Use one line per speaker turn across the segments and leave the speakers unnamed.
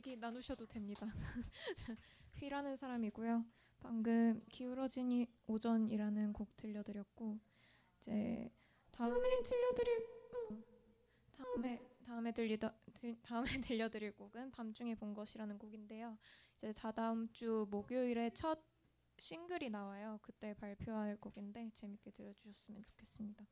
얘기 나누셔도 됩니다. 휘라는 사람이고요. 방금 기울어진 이 오전이라는 곡 들려드렸고 이제 다음에 들려드릴 음, 다음에 다음에 들리다 들, 다음에 들려드릴 곡은 밤중에 본 것이라는 곡인데요. 이제 다다음 주 목요일에 첫 싱글이 나와요. 그때 발표할 곡인데 재밌게 들어주셨으면 좋겠습니다.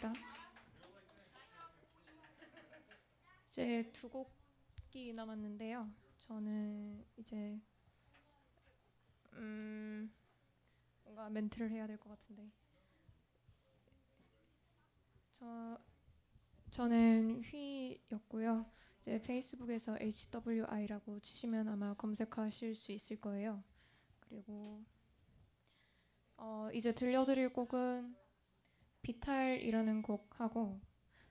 감사합니다. 이제 두 곡이 남았는데요. 저는 이제 음 뭔가 멘트를 해야 될 것 같은데 저 저는 휘였고요. 이제 페이스북에서 HWI라고 치시면 아마 검색하실 수 있을 거예요. 그리고 어, 이제 들려드릴 곡은 비탈이라는 곡하고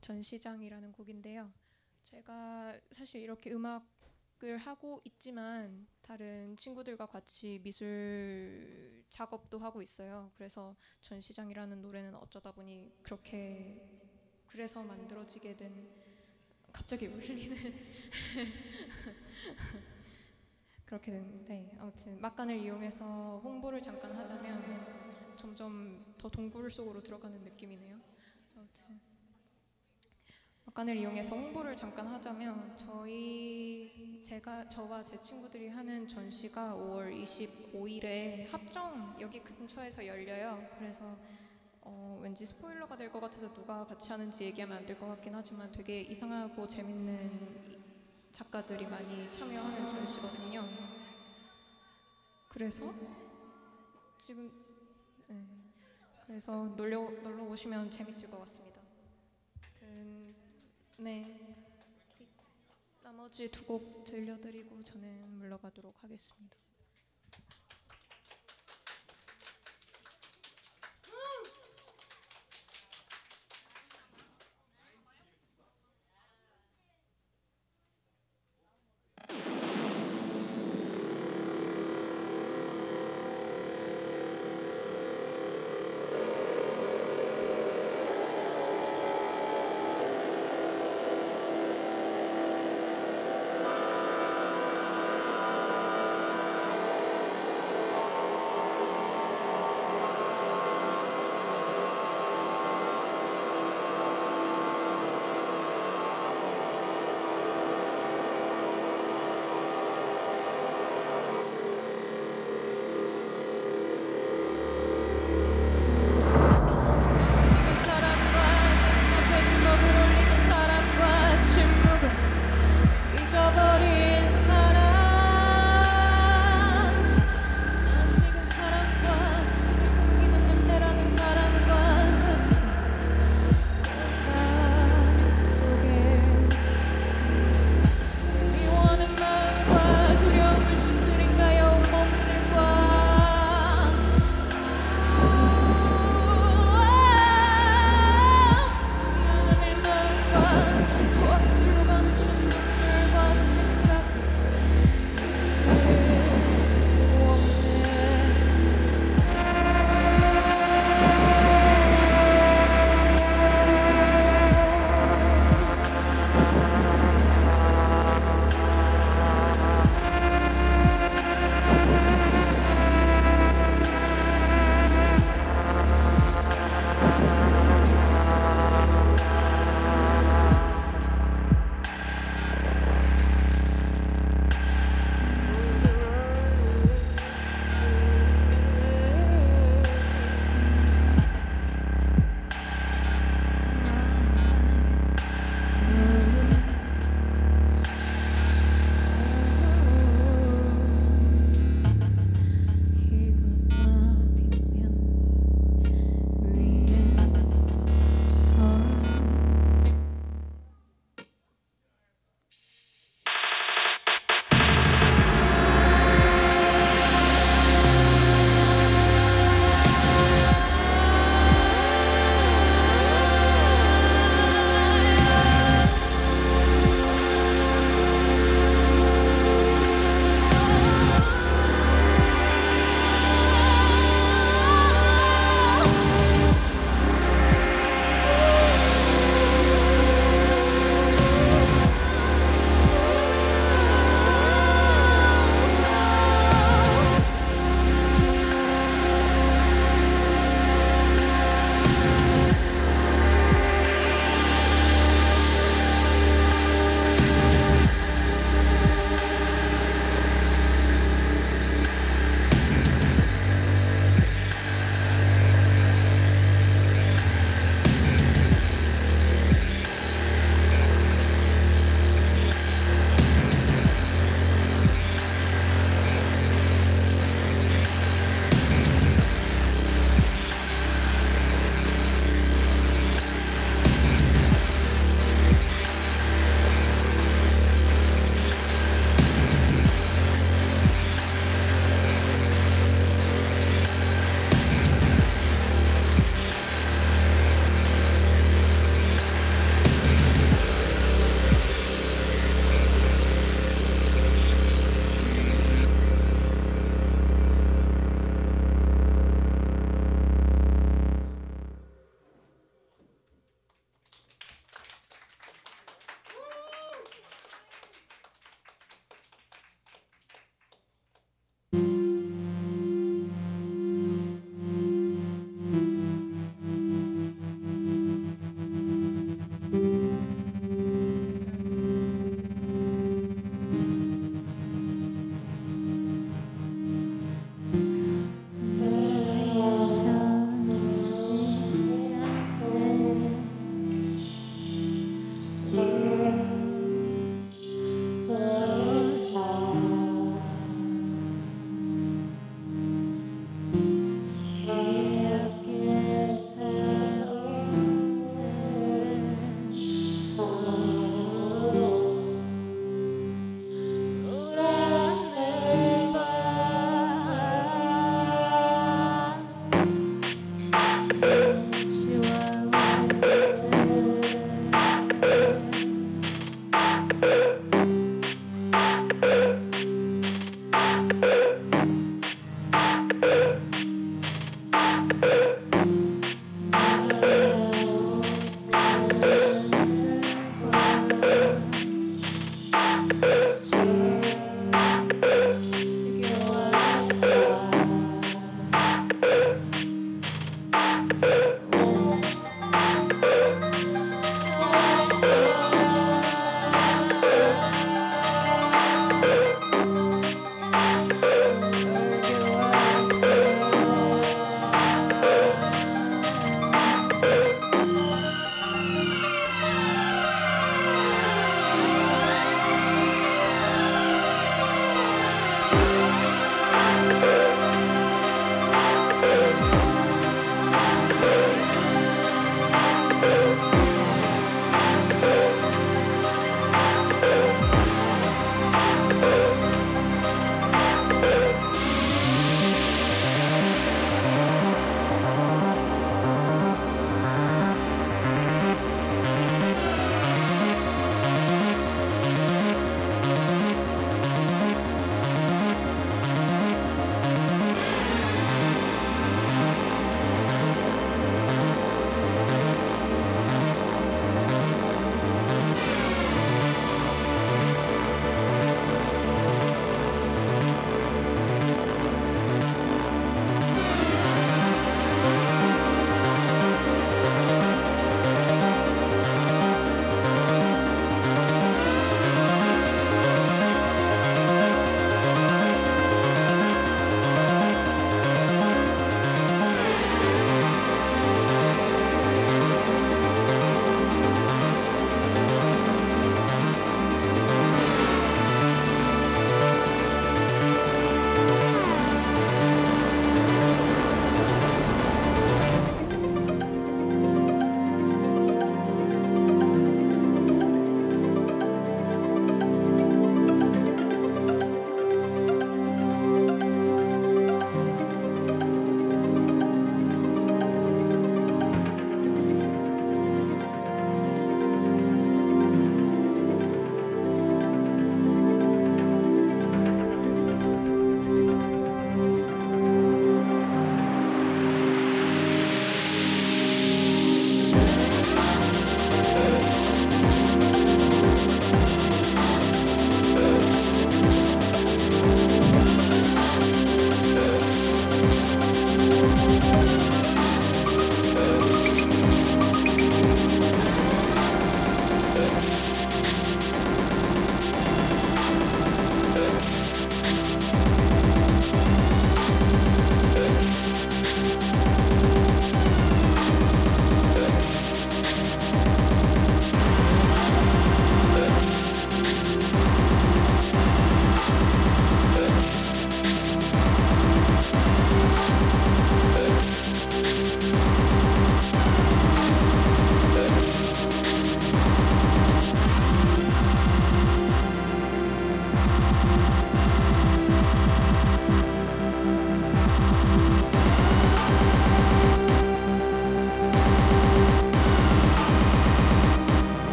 전시장이라는 곡인데요. 제가 사실 이렇게 음악을 하고 있지만 다른 친구들과 같이 미술 작업도 하고 있어요. 그래서 전시장이라는 노래는 어쩌다 보니 그렇게 그래서 만들어지게 된 갑자기 울리는 그렇게 됐는데 아무튼 막간을 이용해서 홍보를 잠깐 하자면 점점 더 동굴 속으로 들어가는 느낌이네요. 아무튼 막간을 이용해서 홍보를 잠깐 하자면 저희 제가 저와 제 친구들이 하는 전시가 5월 25일에 합정 여기 근처에서 열려요. 그래서 어, 왠지 스포일러가 될 것 같아서 누가 같이 하는지 얘기하면 안 될 것 같긴 하지만 되게 이상하고 재밌는 이- 작가들이 많이 참여하는 전시거든요. 그래서 지금 네. 그래서 놀러 놀러 오시면 재밌을 것 같습니다. 네 나머지 두 곡 들려드리고 저는 물러가도록 하겠습니다.